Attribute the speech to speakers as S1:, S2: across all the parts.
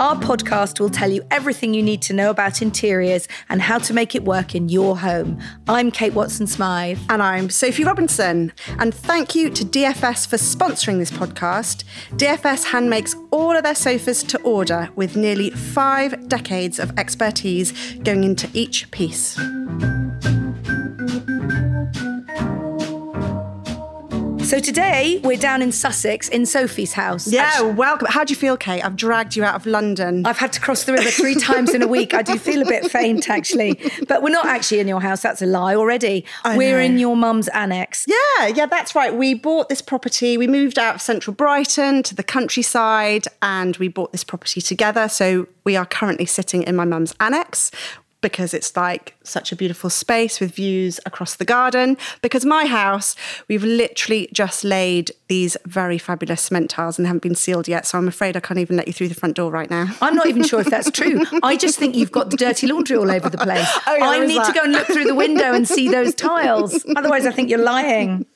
S1: Our podcast will tell you everything you need to know about interiors and how to make it work in your home. I'm Kate Watson Smyth.
S2: And I'm Sophie Robinson. And thank you to DFS for sponsoring this podcast. DFS hand makes all of their sofas to order with nearly five decades of expertise going into each piece.
S1: So today we're down in Sussex in Sophie's house.
S2: Yeah,
S1: Actually,
S2: welcome. How do you feel, Kate? I've dragged you out of London.
S1: I've had to cross the river three times in a week. I do feel a bit faint actually. But we're not actually in your house. That's a lie already.
S2: I
S1: we're
S2: know.
S1: in your mum's annex.
S2: Yeah, yeah, that's right. We bought this property. We moved out of central Brighton to the countryside and we bought this property together. So we are currently sitting in my mum's annex because it's like such a beautiful space with views across the garden. Because my house, we've literally just laid these very fabulous cement tiles and they haven't been sealed yet. So I'm afraid I can't even let you through the front door right now.
S1: I'm not even sure if that's true. I just think you've got the dirty laundry all over the place.
S2: Oh, yeah,
S1: I need to go and look through the window and see those tiles. Otherwise, I think you're lying.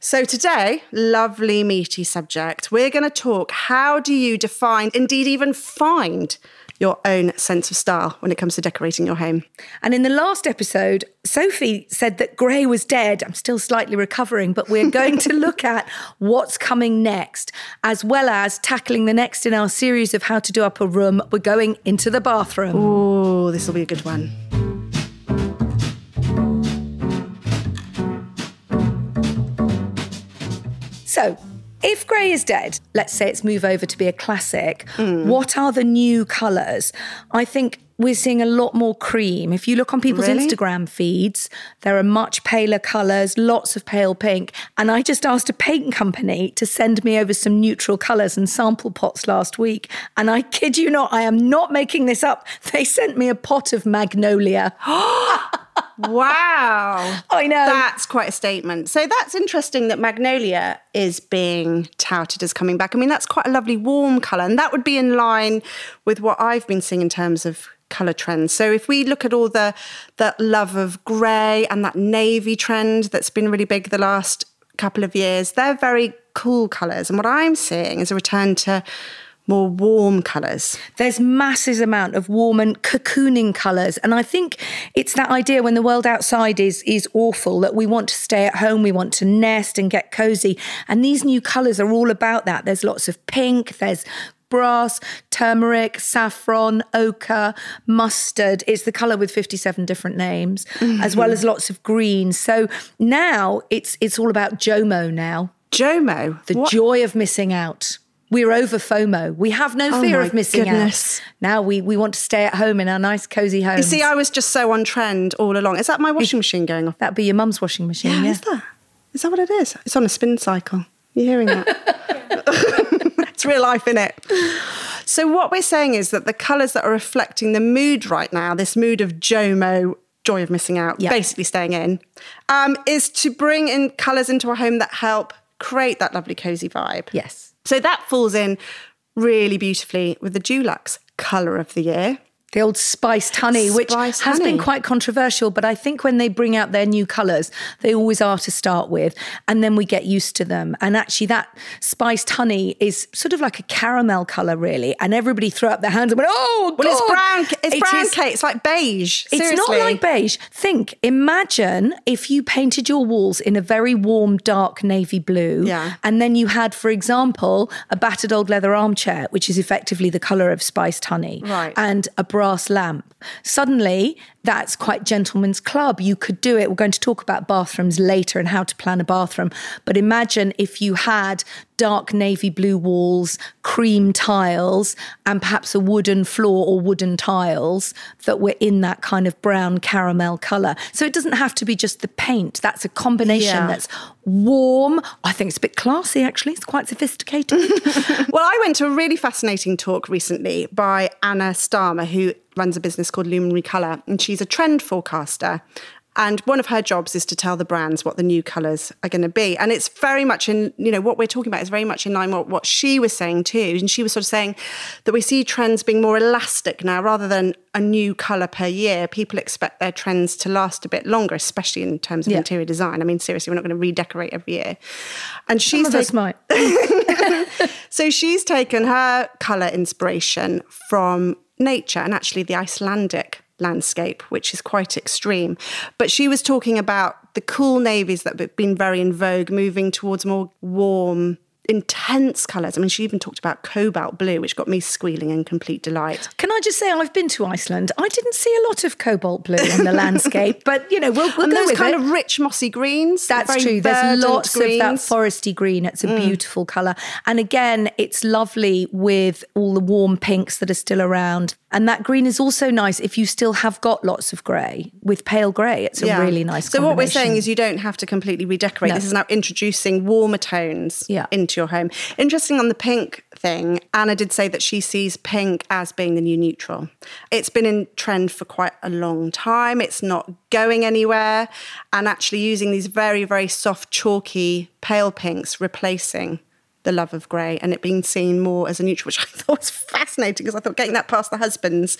S2: So today, lovely meaty subject. We're going to talk how do you define, indeed even find your own sense of style when it comes to decorating your home.
S1: And in the last episode, Sophie said that grey was dead. I'm still slightly recovering, but we're going to look at what's coming next, as well as tackling the next in our series of how to do up a room. We're going into the bathroom.
S2: Oh, this will be a good one.
S1: So, if grey is dead, let's say it's move over to be a classic, what are the new colours? I think we're seeing a lot more cream. If you look on people's
S2: Really?
S1: Instagram feeds, there are much paler colours, lots of pale pink. And I just asked a paint company to send me over some neutral colours and sample pots last week. And I kid you not, I am not making this up. They sent me a pot of magnolia.
S2: Wow.
S1: I know.
S2: That's quite a statement. So that's interesting that Magnolia is being touted as coming back. I mean, that's quite a lovely warm colour, and that would be in line with what I've been seeing in terms of colour trends. So if we look at all the that love of grey and that navy trend that's been really big the last couple of years, they're very cool colours. And what I'm seeing is a return to more warm colours.
S1: There's masses amount of warm and cocooning colours. And I think it's that idea when the world outside is is awful that we want to stay at home, we want to nest and get cozy. And these new colours are all about that. There's lots of pink, there's brass, turmeric, saffron, ochre, mustard. It's the colour with 57 different names, as well as lots of green. So now it's it's all about JOMO now.
S2: Jomo.
S1: The
S2: What-
S1: joy of missing out. We're over FOMO. We have no
S2: Oh
S1: fear of missing
S2: goodness.
S1: out. Now we, we want to stay at home in our nice, cozy home.
S2: You see, I was just so on trend all along. Is that my washing machine going off?
S1: That'd be your mum's washing machine.
S2: Yeah,
S1: Yeah.
S2: is that? Is that what it is? It's on a spin cycle. You hearing that? it's real life, in it? So what we're saying is that the colours that are reflecting the mood right now, this mood of JOMO, joy of missing out,
S1: Yeah.
S2: basically staying in, um, is to bring in colours into a home that help create that lovely cozy vibe.
S1: Yes.
S2: So that falls in really beautifully with the Dulux colour of the year.
S1: The old spiced honey, which
S2: Spiced
S1: has been quite controversial, but I think when they bring out their new colours, they always are to start with, and then we get used to them. And actually, that spiced honey is sort of like a caramel colour, really. And everybody threw up their hands and went, "Oh,
S2: Well, it's
S1: God!"
S2: brown. It's
S1: It
S2: brown
S1: is-
S2: cake. It's like beige.
S1: It's not like beige. Think, imagine if you painted your walls in a very warm, dark navy blue.
S2: Yeah.
S1: And then you had, for example, a battered old leather armchair, which is effectively the colour of spiced honey.
S2: Right.
S1: And a brass lamp. Suddenly, that's quite gentleman's club. You could do it. We're going to talk about bathrooms later and how to plan a bathroom. But imagine if you had dark navy blue walls, cream tiles, and perhaps a wooden floor or wooden tiles that were in that kind of brown caramel colour. So it doesn't have to be just the paint. That's a combination
S2: Yeah.
S1: that's warm. I think it's a bit classy, actually. It's quite sophisticated.
S2: Well, I went to a really fascinating talk recently by Anna Starmer, who runs a business called Luminary Colour, and she's a trend forecaster. And one of her jobs is to tell the brands what the new colours are going to be. And it's very much in, you know, what we're talking about is very much in line with what she was saying too. And she was sort of saying that we see trends being more elastic now rather than a new colour per year. People expect their trends to last a bit longer, especially in terms of
S1: Yeah.
S2: interior design. I mean, seriously, we're not going to redecorate every year. And
S1: Some
S2: she's
S1: of us might.
S2: so she's taken her colour inspiration from nature and actually the Icelandic landscape, which is quite extreme. But she was talking about the cool navies that have been very in vogue, moving towards more warm, intense colours. I mean, she even talked about cobalt blue, which got me squealing in complete delight.
S1: Can I just say I've been to Iceland. I didn't see a lot of cobalt blue in the landscape, but you know we'll, we'll
S2: and
S1: go
S2: those
S1: with
S2: kind
S1: it.
S2: of rich mossy greens.
S1: That's true. There's lots of that.
S2: Mm.
S1: foresty green. It's a beautiful colour. And again, it's lovely with all the warm pinks that are still around. And that green is also nice if you still have got lots of grey. With pale grey, it's a really nice
S2: So what we're saying is you don't have to completely redecorate.
S1: No.
S2: This is now introducing warmer tones
S1: Yeah.
S2: into your home. Interesting on the pink thing, Anna did say that she sees pink as being the new neutral. It's been in trend for quite a long time. It's not going anywhere. And actually using these very, very soft, chalky, pale pinks replacing the love of grey and it being seen more as a neutral, which I thought was fascinating because I thought getting that past the husbands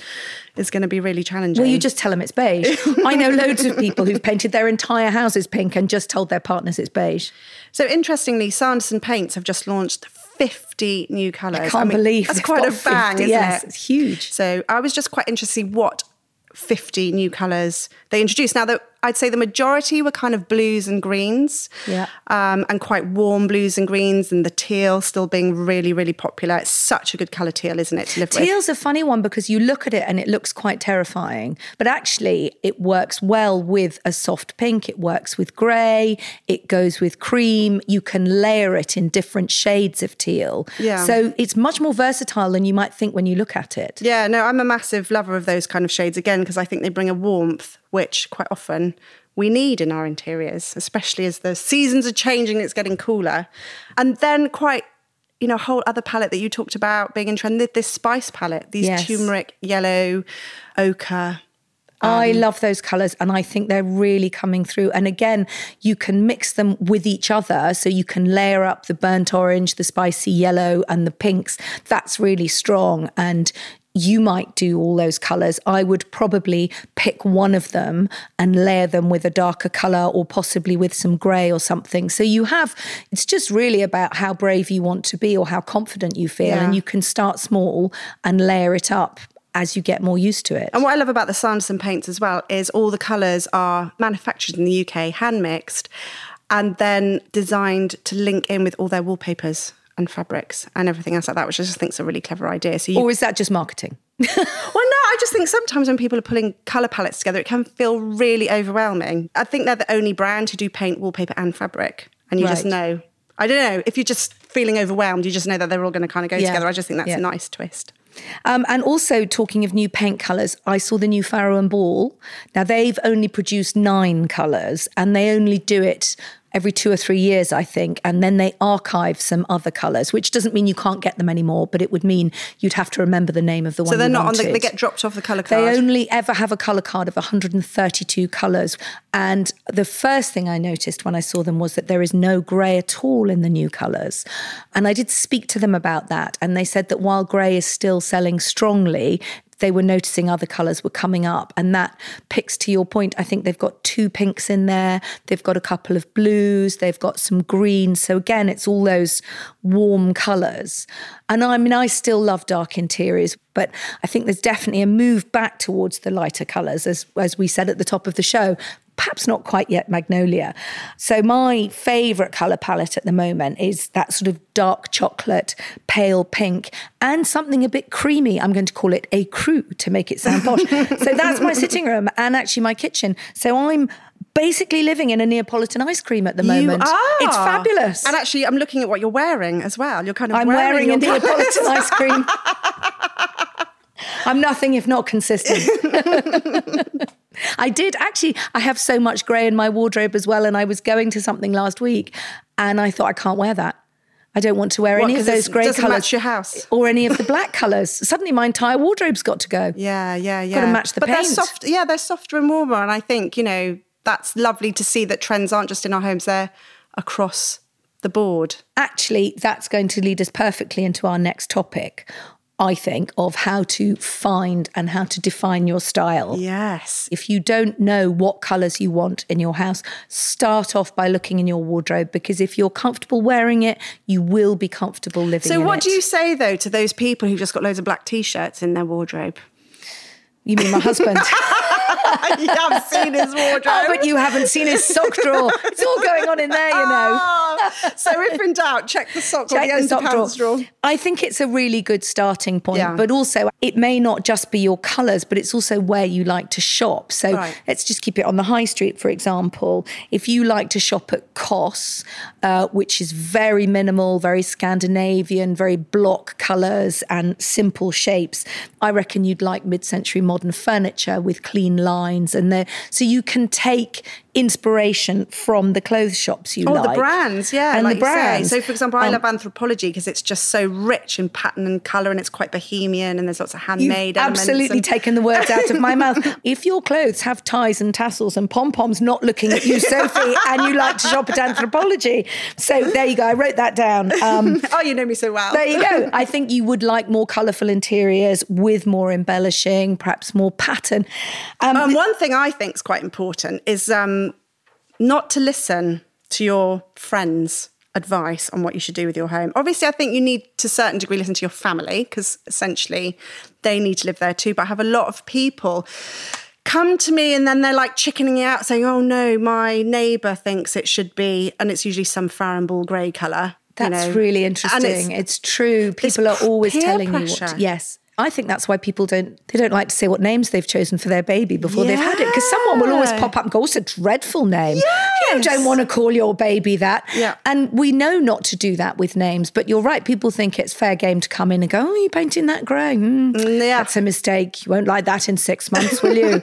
S2: is going to be really challenging.
S1: Well, you just tell them it's beige. I know loads of people who've painted their entire houses pink and just told their partners it's beige.
S2: So interestingly, Sanderson Paints have just launched 50 new colours.
S1: I can't believe
S2: that's quite a bang,
S1: 50,
S2: isn't
S1: yes,
S2: it?
S1: it's huge.
S2: So I was just quite interested to see what 50 new colours they introduced. Now, the, I'd say the majority were kind of blues and greens,
S1: Yeah.
S2: um, and quite warm blues and greens, and the teal still being really, really popular. It's such a good colour teal, isn't it, to live with?
S1: Teal's a funny one because you look at it and it looks quite terrifying, but actually it works well with a soft pink. It works with grey. It goes with cream. You can layer it in different shades of teal.
S2: Yeah.
S1: So it's much more versatile than you might think when you look at it.
S2: Yeah, no, I'm a massive lover of those kind of shades again because I think they bring a warmth which quite often we need in our interiors, especially as the seasons are changing, it's getting cooler. And then quite, you know, a whole other palette that you talked about being in trend, this spice palette, these
S1: Yes.
S2: turmeric, yellow, ochre.
S1: I
S2: Um,
S1: love those colours and I think they're really coming through. And again, you can mix them with each other. So you can layer up the burnt orange, the spicy yellow, and the pinks. That's really strong. And you might do all those colours. I would probably pick one of them and layer them with a darker colour or possibly with some grey or something. So you have, it's just really about how brave you want to be or how confident you feel.
S2: Yeah.
S1: And you can start small and layer it up as you get more used to it.
S2: And what I love about the Sanderson paints as well is all the colours are manufactured in the UK, hand mixed, and then designed to link in with all their wallpapers and fabrics and everything else like that, which I just think is a really clever idea. So you
S1: Or is that just marketing?
S2: Well, no, I just think sometimes when people are pulling colour palettes together, it can feel really overwhelming. I think they're the only brand who do paint, wallpaper, and fabric. And you just know, I don't know. If you're just feeling overwhelmed, you just know that they're all going to kind of go
S1: Yeah.
S2: together. I just think that's
S1: Yeah.
S2: a nice twist.
S1: Um, and also, talking of new paint colours, I saw the new Farrow and Ball. Now, they've only produced nine colours and they only do it every two or three years, I think. And then they archive some other colours, which doesn't mean you can't get them anymore, but it would mean you'd have to remember the name of the one
S2: So they're not on the, they get dropped off the colour card.
S1: They only ever have a colour card of 132 colours. And the first thing I noticed when I saw them was that there is no grey at all in the new colours. And I did speak to them about that. And they said that while grey is still selling strongly, they were noticing other colours were coming up. And that picks to your point. I think they've got two pinks in there, they've got a couple of blues, they've got some greens. So again, it's all those warm colours. And I mean, I still love dark interiors, but I think there's definitely a move back towards the lighter colours, as, as we said at the top of the show. Perhaps not quite yet magnolia. So, my favourite colour palette at the moment is that sort of dark chocolate, pale pink, and something a bit creamy. I'm going to call it ecru to make it sound posh. so, that's my sitting room and actually my kitchen. So, I'm basically living in a Neapolitan ice cream at the moment.
S2: You are.
S1: It's fabulous.
S2: And actually, I'm looking at what you're wearing as well. You're kind of
S1: I'm wearing,
S2: your
S1: a Neapolitan ice cream. I'm nothing if not consistent. I did actually, I have so much grey in my wardrobe as well. And I was going to something last week and I thought, I can't wear that. I don't want to wear
S2: What,
S1: any of those grey colours.
S2: match your house?
S1: Or any of the black colours. Suddenly my entire wardrobe's got to go.
S2: Yeah, yeah, yeah.
S1: Got to match the
S2: but
S1: paint.
S2: they're soft. Yeah, they're softer and warmer, and I think you know that's lovely to see that trends aren't just in our homes; they're across the board.
S1: Actually, that's going to lead us perfectly into our next topic. I think, of how to find and how to define your style.
S2: Yes.
S1: If you don't know what colours you want in your house, start off by looking in your wardrobe because if you're comfortable wearing it, you will be comfortable living in it.
S2: So, what
S1: it.
S2: do you say though to those people who've just got loads of black t-shirts in their wardrobe?
S1: You mean my husband?
S2: you have seen his wardrobe.
S1: oh, but you haven't seen his sock drawer. It's all going on in there, you know.
S2: Ah, so, if in doubt, check the sock or
S1: Check
S2: the
S1: the sock drawer.
S2: drawer.
S1: I think it's a really good starting point,
S2: Yeah.
S1: but also it may not just be your colours, but it's also where you like to shop. So
S2: Right.
S1: let's just keep it on the high street, for example. If you like to shop at COS, uh, which is very minimal, very Scandinavian, very block colours and simple shapes, I reckon you'd like mid-century modern furniture with clean lines and there, so you can take inspiration from the clothes shops you
S2: Oh,
S1: like.
S2: the brands, yeah,
S1: and
S2: like
S1: the brands.
S2: So, for example, I
S1: Um,
S2: love Anthropologie because it's just so rich in pattern and color, and it's quite bohemian, and there's lots of handmade elements.
S1: absolutely
S2: and-
S1: taken the words out of my mouth. If your clothes have ties and tassels and pom poms not looking at you, Sophie, and you like to shop at Anthropologie, so there you go. I wrote that down. Um,
S2: oh, you know me so well.
S1: there you go. I think you would like more colourful interiors with more embellishing, perhaps more pattern. Um,
S2: Um, one thing I think is quite important is um, not to listen to your friends' advice on what you should do with your home. Obviously, I think you need to a certain degree listen to your family because essentially they need to live there too. But I have a lot of people come to me and then they're like chickening out saying, oh no, my neighbour thinks it should be, and it's usually some Farrow Ball grey colour. you
S1: That's
S2: know.
S1: really interesting. It's, true. People are always telling you
S2: pressure.
S1: what. Yes. I think that's why people don't they don't like to say what names they've chosen for their baby before they've had it because someone will always pop up and go, "Oh, it's a dreadful name. You don't want to call your baby that."
S2: Yeah.
S1: And we know not to do that with names, but you're right. People think it's fair game to come in and go, "Oh, you're painting that grey. Hmm,
S2: yeah.
S1: That's a mistake. You won't like that in six months, will you?"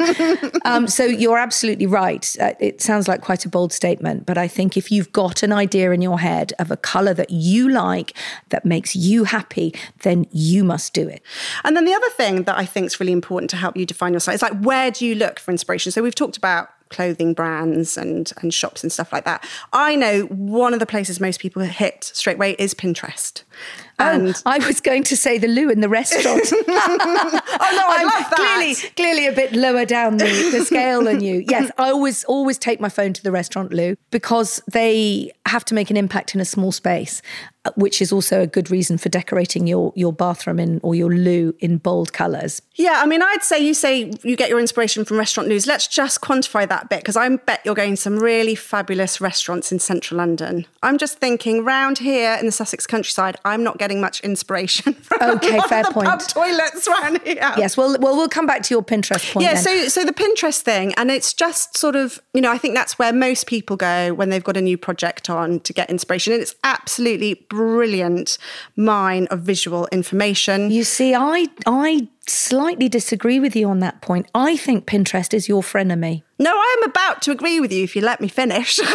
S1: um, so you're absolutely right. Uh, it sounds like quite a bold statement, but I think if you've got an idea in your head of a colour that you like that makes you happy, then you must do it.
S2: And then the other thing that I think is really important to help you define your style is like where do you look for inspiration? So we've talked about clothing brands and and shops and stuff like that. I know one of the places most people hit straight away is Pinterest. Oh, and
S1: oh, I was going to say the loo in the restaurant.
S2: oh no, I
S1: I'm
S2: love that.
S1: Clearly, clearly a bit lower down the, the scale than you. Yes, I always always take my phone to the restaurant loo because they have to make an impact in a small space, which is also a good reason for decorating your your bathroom in or your loo in bold colours.
S2: Yeah, I mean, I'd say you say you get your inspiration from restaurant news. Let's just quantify that bit because I bet you're going to some really fabulous restaurants in central London. I'm just thinking round here in the Sussex countryside, I'm not getting much inspiration from
S1: Okay, fair
S2: the
S1: point.
S2: pub toilets around here.
S1: Yes, well, well, we'll come back to your Pinterest point.
S2: Yeah,
S1: then.
S2: so so the Pinterest thing, and it's just sort of, you know, I think that's where most people go when they've got a new project on to get inspiration. And it's absolutely brilliant mine of visual information.
S1: You see, I I slightly disagree with you on that point. I think Pinterest is your frenemy.
S2: No, I am about to agree with you if you let me finish.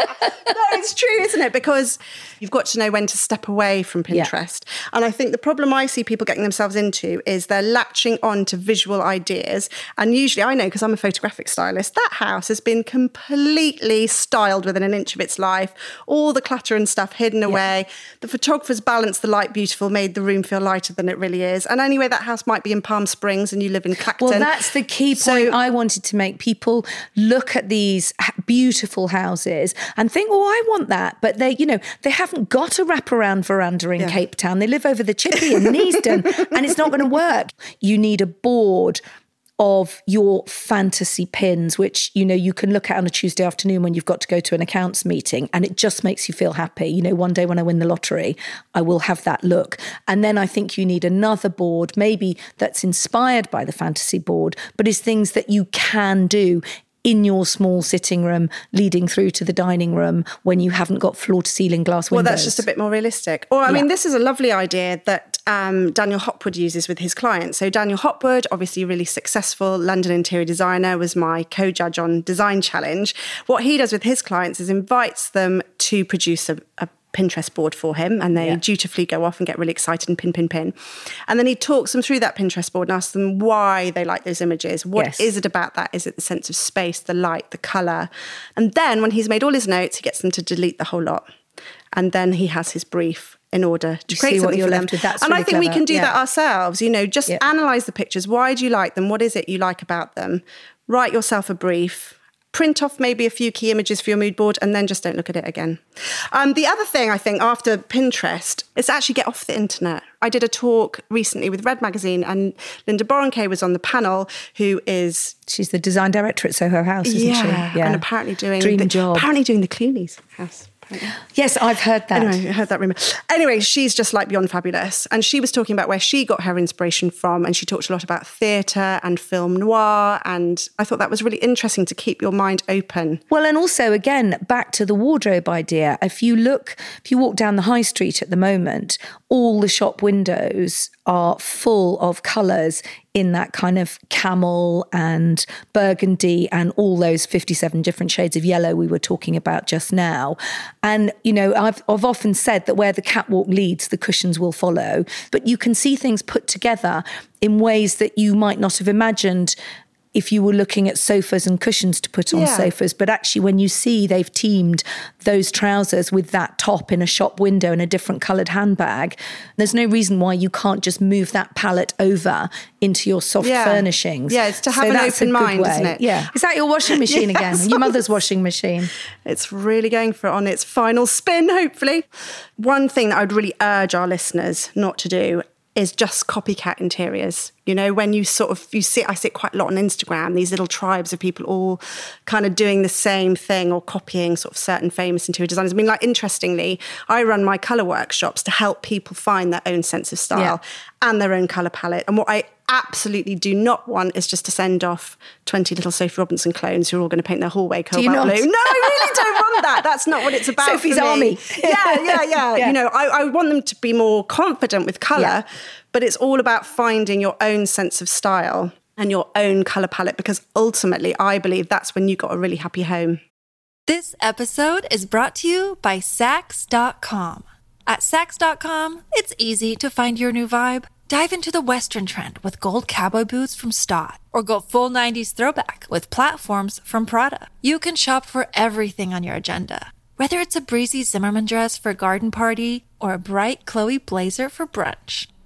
S2: no, it's true, isn't it? Because you've got to know when to step away from
S1: Yeah.
S2: Pinterest. And I think the problem I see people getting themselves into is they're latching on to visual ideas. And usually I know because I'm a photographic stylist, that house has been completely styled within an inch of its life. All the clutter and stuff hidden away. The photographers balanced the light beautiful, made the room feel lighter than it really is. And anyway, that house might be in Palm Springs and you live in Clacton.
S1: Well, that's the key point
S2: So-
S1: I wanted to make. People look at these beautiful houses and think, "Oh, I want that," but they, you know, they haven't got a wraparound veranda in
S2: Yeah.
S1: Cape Town. They live over the Chippy in Neasden, and it's not going to work. You need a board of your fantasy pins, which you know you can look at on a Tuesday afternoon when you've got to go to an accounts meeting, and it just makes you feel happy. You know, one day when I win the lottery, I will have that look. And then I think you need another board, maybe that's inspired by the fantasy board, but is things that you can do in your small sitting room leading through to the dining room when you haven't got floor to ceiling glass
S2: Well, that's just a bit more realistic. Or, I mean,
S1: Yeah.
S2: this is a lovely idea that um, Daniel Hopwood uses with his clients. So, Daniel Hopwood, obviously really successful London interior designer, was my co judge on Design Challenge. What he does with his clients is invites them to produce a, a Pinterest board for him and they
S1: Yeah.
S2: dutifully go off and get really excited and pin, pin, pin. And then he talks them through that Pinterest board and asks them why they like those images. What is
S1: Yes.
S2: it about that? Is it the sense of space, the light, the colour? And then when he's made all his notes, he gets them to delete the whole lot. And then he has his brief in order to
S1: You
S2: create
S1: what
S2: something
S1: you're
S2: for them.
S1: left with. That's
S2: and I
S1: really
S2: think we can do
S1: Yeah.
S2: that ourselves. You know, just analyze the pictures. Why do you like them? What is it you like about them? Write yourself a brief. Print off maybe a few key images for your mood board and then just don't look at it again. Um, the other thing I think after Pinterest is actually get off the internet. I did a talk recently with Red Magazine and Linda Boronkay was on the panel, who is
S1: She's the design director at Soho House, isn't
S2: yeah,
S1: she?
S2: and apparently doing
S1: dream
S2: the,
S1: job.
S2: Apparently doing the Clooney's house.
S1: Yes, I've heard that.
S2: Anyway, I heard that rumor. Anyway, she's just like beyond fabulous. And she was talking about where she got her inspiration from. And she talked a lot about theatre and film noir. And I thought that was really interesting to keep your mind open.
S1: Well, and also again, back to the wardrobe idea. If you look, if you walk down the high street at the moment, all the shop windows are full of colours in that kind of camel and burgundy and all those 57 different shades of yellow we were talking about just now. And, you know, I've, I've often said that where the catwalk leads, the cushions will follow. But you can see things put together in ways that you might not have imagined if you were looking at sofas and cushions to put on
S2: Yeah.
S1: sofas. But actually, when you see they've teamed those trousers with that top in a shop window and a different coloured handbag, there's no reason why you can't just move that palette over into your soft
S2: Yeah.
S1: furnishings.
S2: Yeah, it's to have an open mind, isn't it?
S1: Yeah. Is that your washing machine
S2: Yes.
S1: again? Your mother's washing machine?
S2: It's really going for it on its final spin, hopefully. One thing that I'd really urge our listeners not to do is just copycat interiors. You know, when you sort of you see I sit quite a lot on Instagram, these little tribes of people all kind of doing the same thing or copying sort of certain famous interior designers. I mean, like interestingly, I run my colour workshops to help people find their own sense of style and their own colour palette. And what I absolutely do not want is just to send off 20 little Sophie Robinson clones who are all going to paint their hallway
S1: not?
S2: blue. No, I really don't want that. That's not what it's about.
S1: Sophie's. Army.
S2: Yeah, yeah, yeah,
S1: Yeah.
S2: You know, I, I want them to be more confident with colour,
S1: Yeah.
S2: But it's all about finding your own sense of style and your own colour palette because ultimately, I believe that's when you got a really happy home.
S3: This episode is brought to you by Saks.com. At Saks.com, it's easy to find your new vibe. Dive into the Western trend with gold cowboy boots from Staud, or go full 90s throwback with platforms from Prada. You can shop for everything on your agenda, whether it's a breezy Zimmermann dress for a garden party or a bright Chloe blazer for brunch.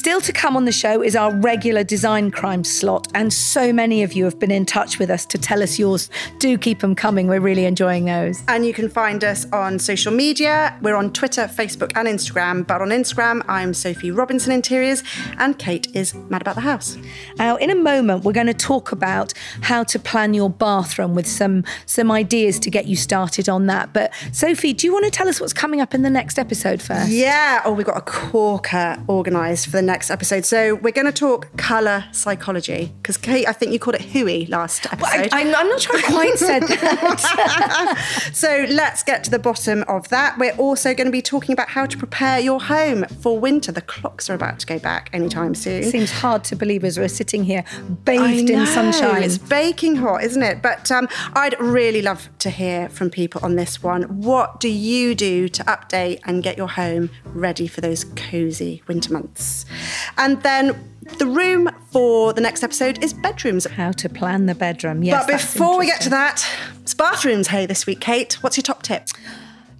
S1: Still to come on the show is our regular design crime slot, and so many of you have been in touch with us to tell us yours. Do keep them coming. We're really enjoying those.
S2: And you can find us on social media. We're on Twitter, Facebook, and Instagram. But on Instagram, I'm Sophie Robinson Interiors, and Kate is Mad About the House.
S1: Now, in a moment, we're going to talk about how to plan your bathroom with some some ideas to get you started on that. But Sophie, do you want to tell us what's coming up in the next episode first?
S2: Yeah. Oh, we've got a corker organised for the next episode. So we're going to talk colour psychology because Kate, I think you called it hooey last episode.
S1: I, am not sure I quite said that.
S2: so let's get to the bottom of that. We're also going to be talking about how to prepare your home for winter. The clocks are about to go back anytime soon.
S1: Seems hard to believe as we're sitting here bathed in sunshine.
S2: It's baking hot, isn't it? But um, I'd really love to hear from people on this one. What do you do to update and get your home ready for those cosy winter months? And then the room for the next episode is bedrooms.
S1: How to plan the bedroom. Yes.
S2: But before we get to that, it's bathrooms. Hey, this week, Kate. What's your top tip?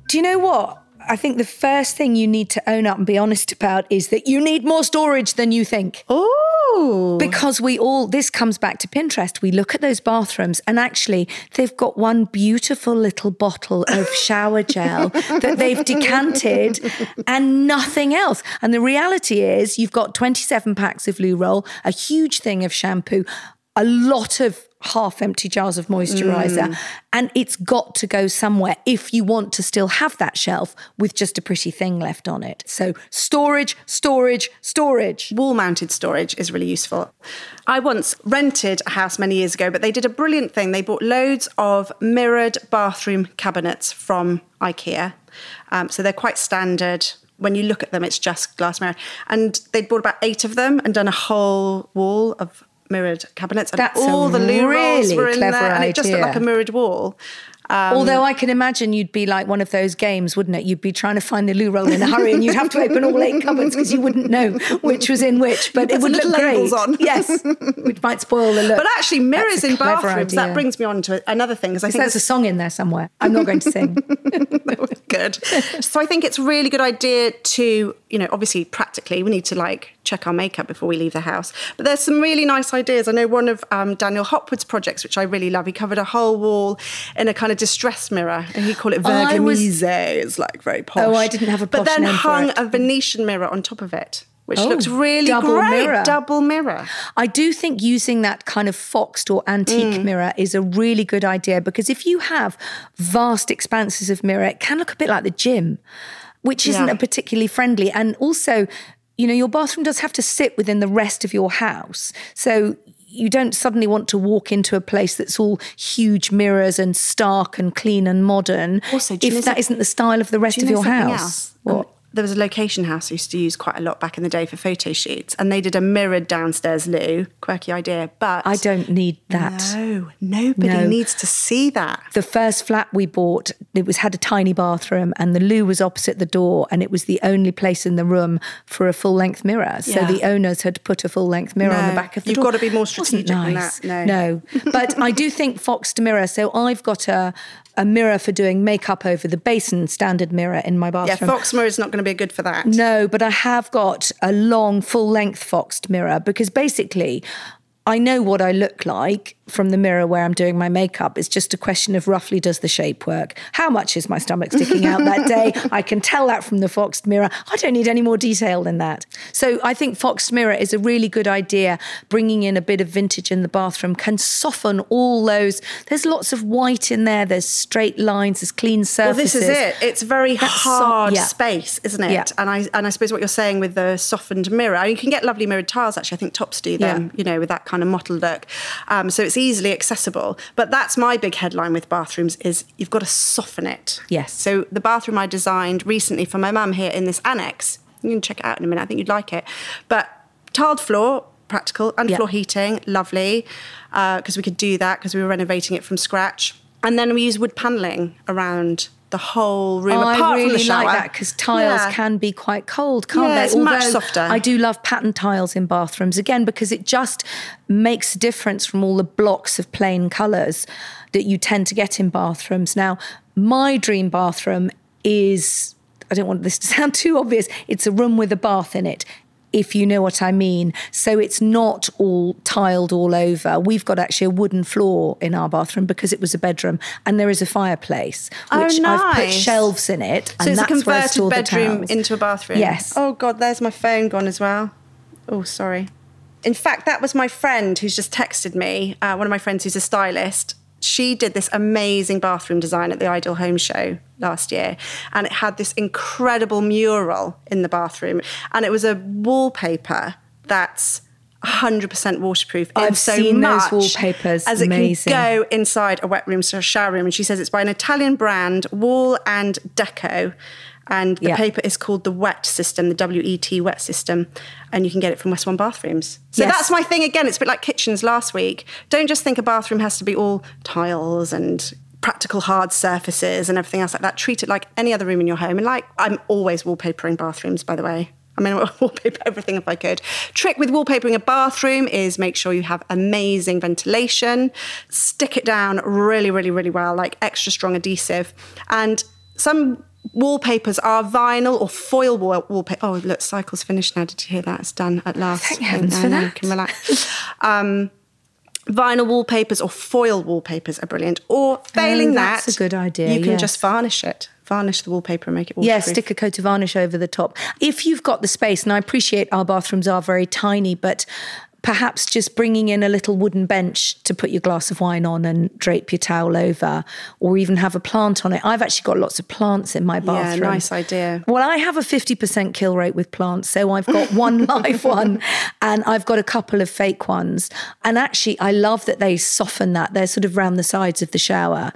S1: Do you know what? I think the first thing you need to own up and be honest about is that you need more storage than you think.
S2: Oh.
S1: Because we all, this comes back to Pinterest. We look at those bathrooms and actually they've got one beautiful little bottle of shower gel that they've decanted and nothing else. And the reality is you've got 27 packs of loo roll, a huge thing of shampoo, a lot of half empty jars of moisturizer. Mm. And it's got to go somewhere if you want to still have that shelf with just a pretty thing left on it. So, storage, storage, storage.
S2: Wall mounted storage is really useful. I once rented a house many years ago, but they did a brilliant thing. They bought loads of mirrored bathroom cabinets from IKEA. Um, so, they're quite standard when you look at them, it's just glass mirror. And they'd bought about eight of them and done a whole wall of mirrored cabinets, and
S1: That's
S2: all the loo
S1: really
S2: rolls were in there,
S1: idea.
S2: and it just looked like a mirrored wall.
S1: Um, Although I can imagine you'd be like one of those games, wouldn't it? You'd be trying to find the loo roll in a hurry, and you'd have to open all eight cupboards because you wouldn't know which was in which. But it would look great.
S2: On.
S1: yes, which might spoil the look.
S2: But actually, mirrors in bathrooms. Idea. That brings me on to another thing because I think
S1: there's a song in there somewhere. I'm not going to sing.
S2: good. So I think it's a really good idea to, you know, obviously practically we need to like check our makeup before we leave the house. But there's some really nice ideas. I know one of um, Daniel Hopwood's projects, which I really love. He covered a whole wall in a kind of distress mirror, and he called it verre églomisé. Was... It's like very posh.
S1: Oh, I didn't have a
S2: But then hung
S1: a
S2: Venetian mirror on top of it which
S1: oh,
S2: looks really
S1: double
S2: great.
S1: Mirror.
S2: Double mirror.
S1: I do think using that kind of foxed or antique mm. mirror is a really good idea because if you have vast expanses of mirror, it can look a bit like the gym, which isn't yeah. particularly friendly. And also, you know, your bathroom does have to sit within the rest of your house. So you don't suddenly want to walk into a place that's all huge mirrors and stark and clean and modern
S2: also,
S1: if that isn't the style of the rest
S2: of
S1: your house.
S2: Else? What? There was a location house I used to use quite a lot back in the day for photo shoots, and they did a mirrored downstairs loo. Quirky idea, but
S1: I don't need that.
S2: No, nobody no. needs to see that.
S1: The first flat we bought, it was had a tiny bathroom, and the loo was opposite the door, and it was the only place in the room for a full length mirror. So yeah. the owners had put a full length mirror
S2: no,
S1: on the back of the
S2: you've
S1: door.
S2: You've got to be more strategic
S1: nice.
S2: than that.
S1: No, no. but I do think foxed mirror. So I've got a a mirror for doing makeup over the basin standard mirror in my bathroom.
S2: Yeah, fox mirror is not going to be good for that.
S1: No, but I have got a long, full length foxed mirror because basically I know what I look like from the mirror where I'm doing my makeup. It's just a question of roughly does the shape work? How much is my stomach sticking out that day? I can tell that from the foxed mirror. I don't need any more detail than that. So I think foxed mirror is a really good idea. Bringing in a bit of vintage in the bathroom can soften all those. There's lots of white in there. There's straight lines. There's clean surfaces.
S2: Well, this is it. It's very That's hard so, yeah. space, isn't it?
S1: Yeah.
S2: And I and I suppose what you're saying with the softened mirror, you can get lovely mirrored tiles. Actually, I think Topps do them. Yeah. You know, with that kind of mottled look. Um, so it's easily accessible. But that's my big headline with bathrooms is you've got to soften it.
S1: Yes.
S2: So the bathroom I designed recently for my mum here in this annex, you can check it out in a minute. I think you'd like it. But tiled floor, practical, underfloor yep. heating, lovely, because uh, we could do that because we were renovating it from scratch. And then we use wood paneling around the whole room,
S1: oh,
S2: apart
S1: I really
S2: from the shower.
S1: like that because tiles yeah. can be quite cold, can't
S2: yeah,
S1: they?
S2: It's Although much softer.
S1: I do love pattern tiles in bathrooms again because it just makes a difference from all the blocks of plain colours that you tend to get in bathrooms. Now, my dream bathroom is I don't want this to sound too obvious. It's a room with a bath in it if you know what I mean. So it's not all tiled all over. We've got actually a wooden floor in our bathroom because it was a bedroom, and there is a fireplace,
S2: Oh,
S1: which I've put shelves in it.
S2: So
S1: and
S2: it's a
S1: that's where I
S2: converted
S1: store the
S2: bedroom into a bathroom.
S1: Yes.
S2: Oh God, there's my phone gone as well. Oh, sorry. In fact, that was my friend who's just texted me. Uh, one of my friends who's a stylist. She did this amazing bathroom design at the Ideal Home Show last year, and it had this incredible mural in the bathroom, and it was a wallpaper that's. 100% waterproof
S1: I've
S2: so
S1: seen those wallpapers.
S2: as it
S1: Amazing.
S2: can go inside a wet room, so a shower room. And she says it's by an Italian brand, Wall and Deco. And the
S1: Yeah.
S2: paper is called the Wet System, the WET Wet System. And you can get it from West One Bathrooms. So
S1: Yes.
S2: that's my thing again. It's a bit like kitchens last week. Don't just think a bathroom has to be all tiles and practical hard surfaces and everything else like that. Treat it like any other room in your home. And like, I'm always wallpapering bathrooms, by the way. I mean, I'll wallpaper everything if I could. Trick with wallpapering a bathroom is make sure you have amazing ventilation. Stick it down really, really, really well, like extra strong adhesive. And some wallpapers are vinyl or foil wall- wallpaper. Oh, look, cycle's finished now. Did you hear that? It's done at last.
S1: Thank heavens for that.
S2: Can relax. um, vinyl wallpapers or foil wallpapers are brilliant. Or failing
S1: Oh, that's
S2: that,
S1: a good idea,
S2: You can
S1: yes.
S2: just varnish it. Varnish the wallpaper and make it waterproof.
S1: Yeah, stick a coat of varnish over the top. If you've got the space, and I appreciate our bathrooms are very tiny, but perhaps just bringing in a little wooden bench to put your glass of wine on and drape your towel over, or even have a plant on it. I've actually got lots of plants in my bathroom.
S2: Yeah, nice idea.
S1: Well, I have a 50% kill rate with plants. So I've got one live one and I've got a couple of fake ones. And actually, I love that they soften that. They're sort of round the sides of the shower.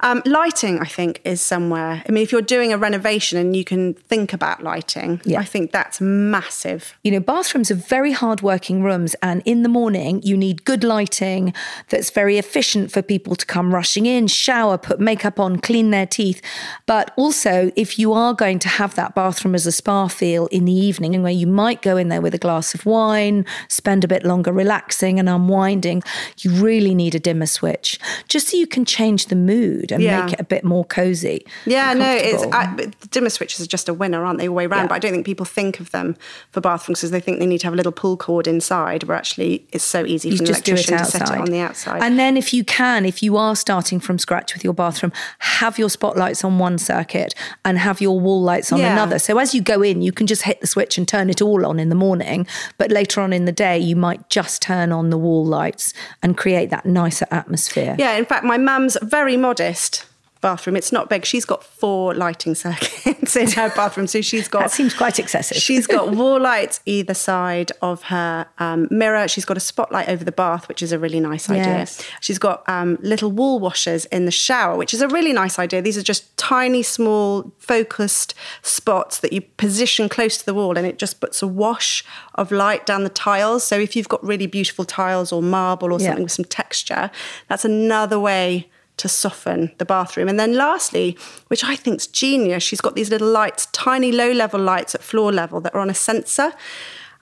S2: Um, lighting, I think, is somewhere. I mean, if you're doing a renovation and you can think about lighting,
S1: Yeah.
S2: I think that's massive.
S1: You know, bathrooms are very hard working rooms, and in the morning, you need good lighting that's very efficient for people to come rushing in, shower, put makeup on, clean their teeth. But also, if you are going to have that bathroom as a spa feel in the evening, and where you might go in there with a glass of wine, spend a bit longer relaxing and unwinding, you really need a dimmer switch just so you can change the mood and
S2: Yeah.
S1: make it a bit more cozy.
S2: Yeah, no, it's. I, dimmer switches are just a winner, aren't they, all the way around?
S1: Yeah.
S2: But I don't think people think of them for bathrooms because they think they need to have a little pull cord inside, where actually it's so easy
S1: you
S2: for an
S1: just do it
S2: electrician to set it on the outside.
S1: And then if you can, if you are starting from scratch with your bathroom, have your spotlights on one circuit and have your wall lights on
S2: Yeah.
S1: another. So as you go in, you can just hit the switch and turn it all on in the morning. But later on in the day, you might just turn on the wall lights and create that nicer atmosphere.
S2: yeah, in fact, my mum's very modest bathroom. It's not big. She's got four lighting circuits in her bathroom. So she's got
S1: That seems quite excessive.
S2: She's got wall lights either side of her um, mirror. She's got a spotlight over the bath, which is a really nice idea.
S1: Yes.
S2: She's got um, little wall washers in the shower, which is a really nice idea. These are just tiny, small, focused spots that you position close to the wall, and it just puts a wash of light down the tiles. So if you've got really beautiful tiles or marble or
S1: Yeah.
S2: something with some texture, that's another way to soften the bathroom. And then lastly, which I think is genius, she's got these little lights, tiny low level lights at floor level that are on a sensor.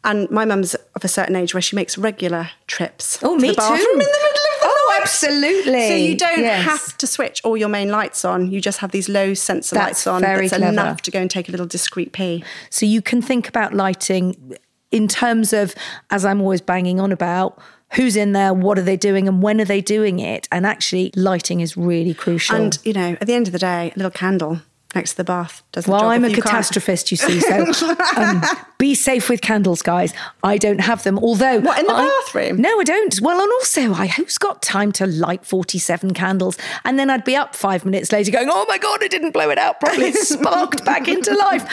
S2: And my mum's of a certain age where she makes regular trips.
S1: Oh,
S2: to
S1: me
S2: the bathroom
S1: too.
S2: in the middle of the
S1: Oh,
S2: night.
S1: absolutely.
S2: So you don't
S1: Yes.
S2: have to switch all your main lights on. You just have these low sensor
S1: That's
S2: lights on.
S1: very
S2: that's
S1: clever.
S2: enough to go and take a little discreet pee.
S1: So you can think about lighting in terms of, as I'm always banging on about, who's in there, what are they doing, and when are they doing it. And actually, lighting is really crucial.
S2: And you know, at the end of the day, a little candle next to the bath does
S1: well. I'm a
S2: you
S1: catastrophist, you see. So um, be safe with candles, guys. I don't have them. Although
S2: What, in the
S1: I-
S2: bathroom?
S1: No, I don't. Well, and also, I who's got time to light 47 candles? And then I'd be up five minutes later, going, "Oh my god, I didn't blow it out properly. It sparked back into life."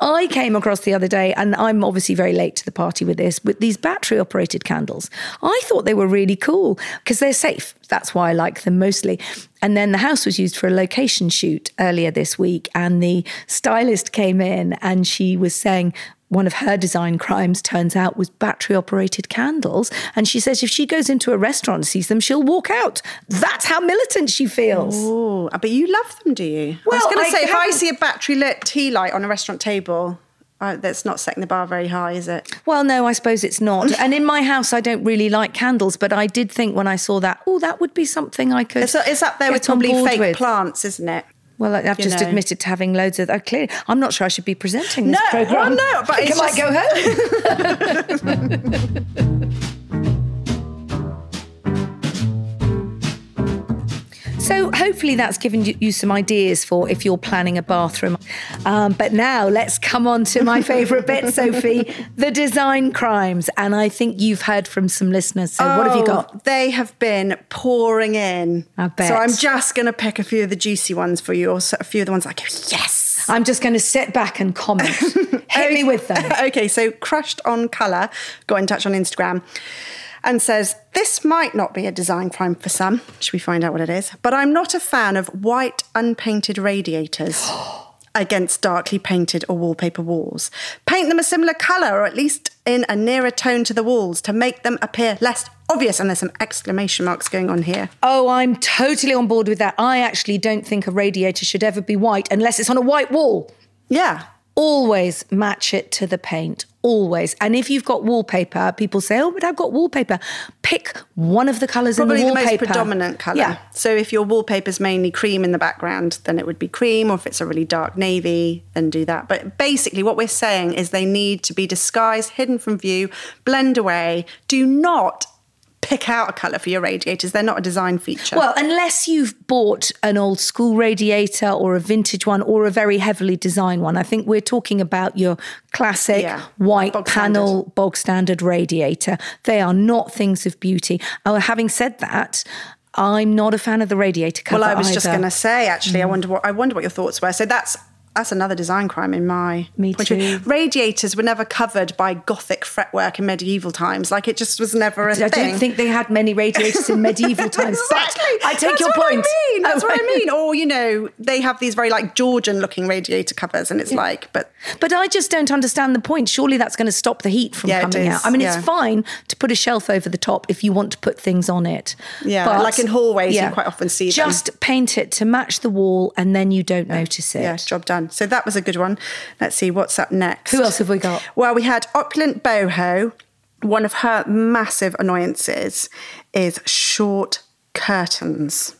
S1: I came across the other day, and I'm obviously very late to the party with this, with these battery operated candles. I thought they were really cool because they're safe. That's why I like them mostly. And then the house was used for a location shoot earlier this week, and the stylist came in and she was saying one of her design crimes turns out was battery operated candles. And she says if she goes into a restaurant and sees them, she'll walk out. That's how militant she feels.
S2: Oh, but you love them, do you? I was going to say, if I see a battery lit tea light on a restaurant table, uh, that's not setting the bar very high, is it?
S1: Well, no, I suppose it's not. And in my house, I don't really like candles, but I did think when I saw that, oh, that would be something I could.
S2: It's, it's up there with probably fake
S1: with.
S2: plants, isn't it?
S1: Well, I've
S2: you
S1: just
S2: know.
S1: admitted to having loads of. Uh, clearly, I'm not sure I should be presenting this
S2: No,
S1: program.
S2: well, no, but
S1: I might
S2: just-
S1: go home. So hopefully that's given you, some ideas for if you're planning a bathroom. Um, but now let's come on to my favourite bit, Sophie, the design crimes. And I think you've heard from some listeners. So what have you
S2: Oh,
S1: got?
S2: They have been pouring in.
S1: I bet.
S2: So I'm just going to pick a few of the juicy ones for you, or a few of the ones I go, yes.
S1: I'm just going to sit back and comment. Hit me with them.
S2: okay, so Crushed on Colour got in touch on Instagram and says, This might not be a design crime for some. Should we find out what it is? But I'm not a fan of white, unpainted radiators. Against darkly painted or wallpaper walls. Paint them a similar colour or at least in a nearer tone to the walls to make them appear less obvious. And there's some exclamation marks going on here.
S1: Oh, I'm totally on board with that. I actually don't think a radiator should ever be white unless it's on a white wall.
S2: Yeah.
S1: Always match it to the paint. Always. And if you've got wallpaper, people say, oh, but I've got wallpaper. Pick one of the colours
S2: Probably
S1: in
S2: the
S1: wallpaper.
S2: the most predominant colour.
S1: Yeah.
S2: So if your wallpaper's mainly cream in the background, then it would be cream, or if it's a really dark navy, then do that. But basically, what we're saying is they need to be disguised, hidden from view, blend away. Do not pick out a colour for your radiators. They're not a design feature.
S1: Well, unless you've bought an old school radiator or a vintage one or a very heavily designed one, I think we're talking about your classic
S2: Yeah,
S1: white
S2: bog
S1: panel bog standard radiator. They are not things of beauty. Oh, having said that, I'm not a fan of the radiator cover.
S2: well, I was just
S1: either. Mm.
S2: going to say, actually, I wonder what I wonder what your thoughts were. So that's that's another design crime in my
S1: Me
S2: point of view.
S1: too.
S2: Radiators were never covered by Gothic fretwork in medieval times. Like it just was never a
S1: I
S2: thing.
S1: I don't think they had many radiators in medieval times.
S2: Exactly.
S1: But I take
S2: That's
S1: your
S2: what
S1: point.
S2: I mean. That's
S1: Oh,
S2: what I oh. mean. Or you know, they have these very like Georgian looking radiator covers, and it's like, but
S1: But I just don't understand the point. Surely that's going to stop the heat from
S2: Yeah,
S1: coming out. I mean,
S2: yeah.
S1: it's fine to put a shelf over the top if you want to put things on it.
S2: Yeah, but like in hallways, you quite often see them.
S1: Just paint it to match the wall, and then you don't notice it.
S2: yeah, job done. So that was a good one. Let's see what's up next.
S1: Who else have we got?
S2: Well, we had opulent boho. One of her massive annoyances is short curtains.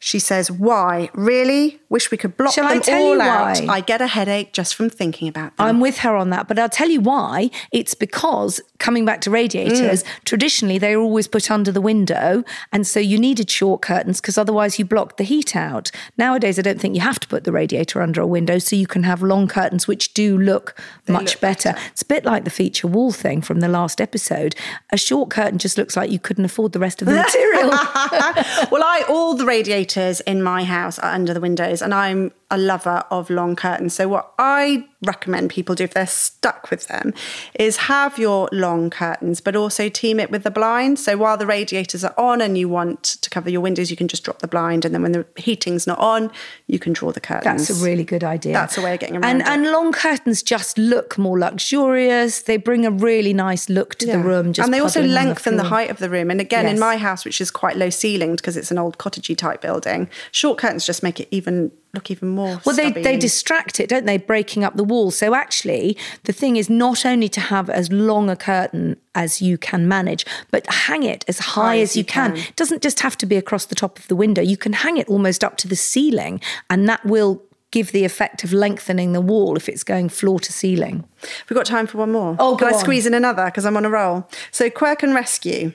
S2: She says, "Why? Really? Wish we could block
S1: Shall I
S2: them all out. I get a headache just from thinking about them."
S1: I'm with her on that, but I'll tell you why. It's because coming back to radiators,
S2: Mm.
S1: traditionally they were always put under the window, and so you needed short curtains because otherwise you blocked the heat out. Nowadays, I don't think you have to put the radiator under a window, so you can have long curtains which do look much
S2: look
S1: better. It's a bit like the feature wall thing from the last episode. A short curtain just looks like you couldn't afford the rest of the material.
S2: well, I all the radiators in my house are under the windows, and I'm a lover of long curtains. So what I recommend people do if they're stuck with them is have your long curtains, but also team it with the blind. So while the radiators are on and you want to cover your windows, you can just drop the blind, and then when the heating's not on, you can draw the curtains.
S1: That's a really good idea.
S2: That's a way of getting around
S1: and,
S2: it.
S1: And long curtains just look more luxurious. They bring a really nice look to the room. Just
S2: and they also lengthen the,
S1: floor.
S2: height of the room. And again,
S1: Yes.
S2: in my house, which is quite low ceilinged because it's an old cottagey type building, short curtains just make it even look even more.
S1: Well, they,
S2: stubby.
S1: they distract it, don't they? Breaking up the wall. So actually, the thing is not only to have as long a curtain as you can manage, but hang it as high, as, you can. It doesn't just have to be across the top of the window. You can hang it almost up to the ceiling, and that will give the effect of lengthening the wall if it's going floor to ceiling.
S2: We've got time for one more.
S1: Oh,
S2: Can
S1: go
S2: I
S1: on.
S2: squeeze in another because I'm on a roll? So, Quirk and Rescue.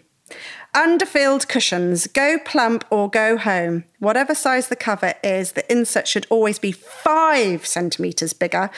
S2: Underfilled cushions, go plump or go home. Whatever size the cover is, the insert should always be five centimetres bigger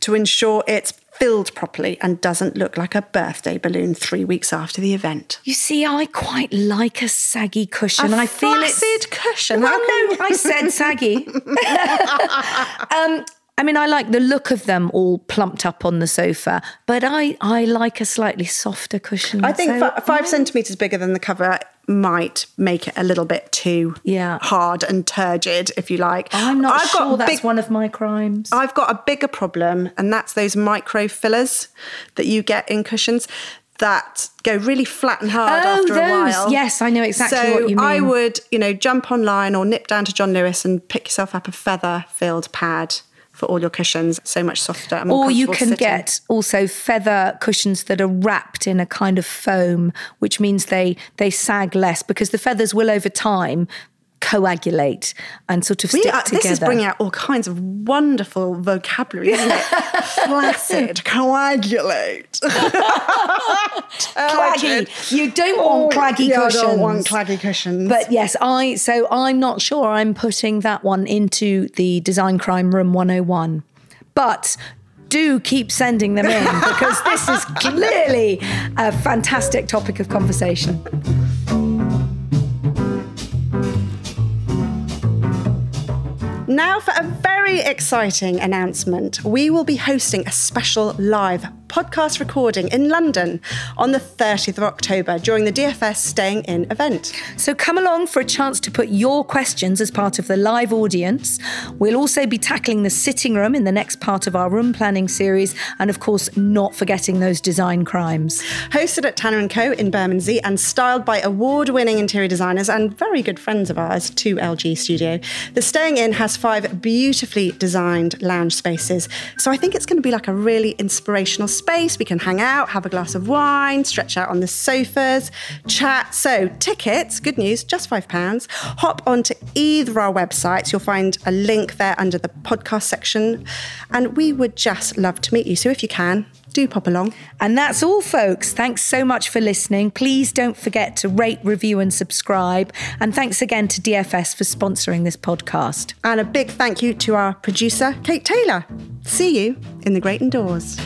S2: to ensure it's filled properly and doesn't look like a birthday balloon three weeks after the event.
S1: You see, I quite like a saggy cushion.
S2: A
S1: I feel it's
S2: cushion.
S1: Well, no, I said saggy. um, I mean, I like the look of them all plumped up on the sofa, but I, I like a slightly softer cushion.
S2: I think
S1: So
S2: fi- five centimetres bigger than the cover might make it a little bit too
S1: Yeah.
S2: hard and turgid, if you like.
S1: I'm not
S2: I've got
S1: sure that's
S2: big-
S1: one of my crimes.
S2: I've got a bigger problem, and that's those micro fillers that you get in cushions that go really flat and hard
S1: Oh,
S2: after a while.
S1: Yes, I know exactly
S2: so
S1: what you mean.
S2: I would, you know, jump online or nip down to John Lewis and pick yourself up a feather filled pad for all your cushions. So much softer and more
S1: or you can
S2: sitting.
S1: get also feather cushions that are wrapped in a kind of foam, which means they they sag less because the feathers will over time coagulate and sort of
S2: We
S1: stick
S2: are-
S1: together.
S2: this is bringing out all kinds of wonderful vocabulary, isn't it? Flaccid, coagulate.
S1: claggy. You don't want oh, claggy
S2: yeah,
S1: cushions.
S2: I don't want claggy cushions.
S1: But yes, I so I'm not sure I'm putting that one into the Design Crime Room 101. But do keep sending them in because this is clearly a fantastic topic of conversation.
S2: Now, for a very exciting announcement. We will be hosting a special live podcast recording in London on the 30th of October during the DFS Staying In event.
S1: So come along for a chance to put your questions as part of the live audience. We'll also be tackling the sitting room in the next part of our room planning series, and of course, not forgetting those design crimes.
S2: Hosted at Tanner & Co. in Bermondsey and styled by award-winning interior designers and very good friends of ours, 2LG Studio. The Staying In has five beautifully designed lounge spaces. So I think it's going to be like a really inspirational space. We can hang out, have a glass of wine, stretch out on the sofas, chat. So tickets, good news, just £5. Hop onto either our websites. You'll find a link there under the podcast section. And we would just love to meet you. So if you can, do pop along.
S1: And that's all, folks. Thanks so much for listening. Please don't forget to rate, review, and subscribe. And thanks again to DFS for sponsoring this podcast.
S2: And a big thank you to our producer, Kate Taylor. See you in the great indoors.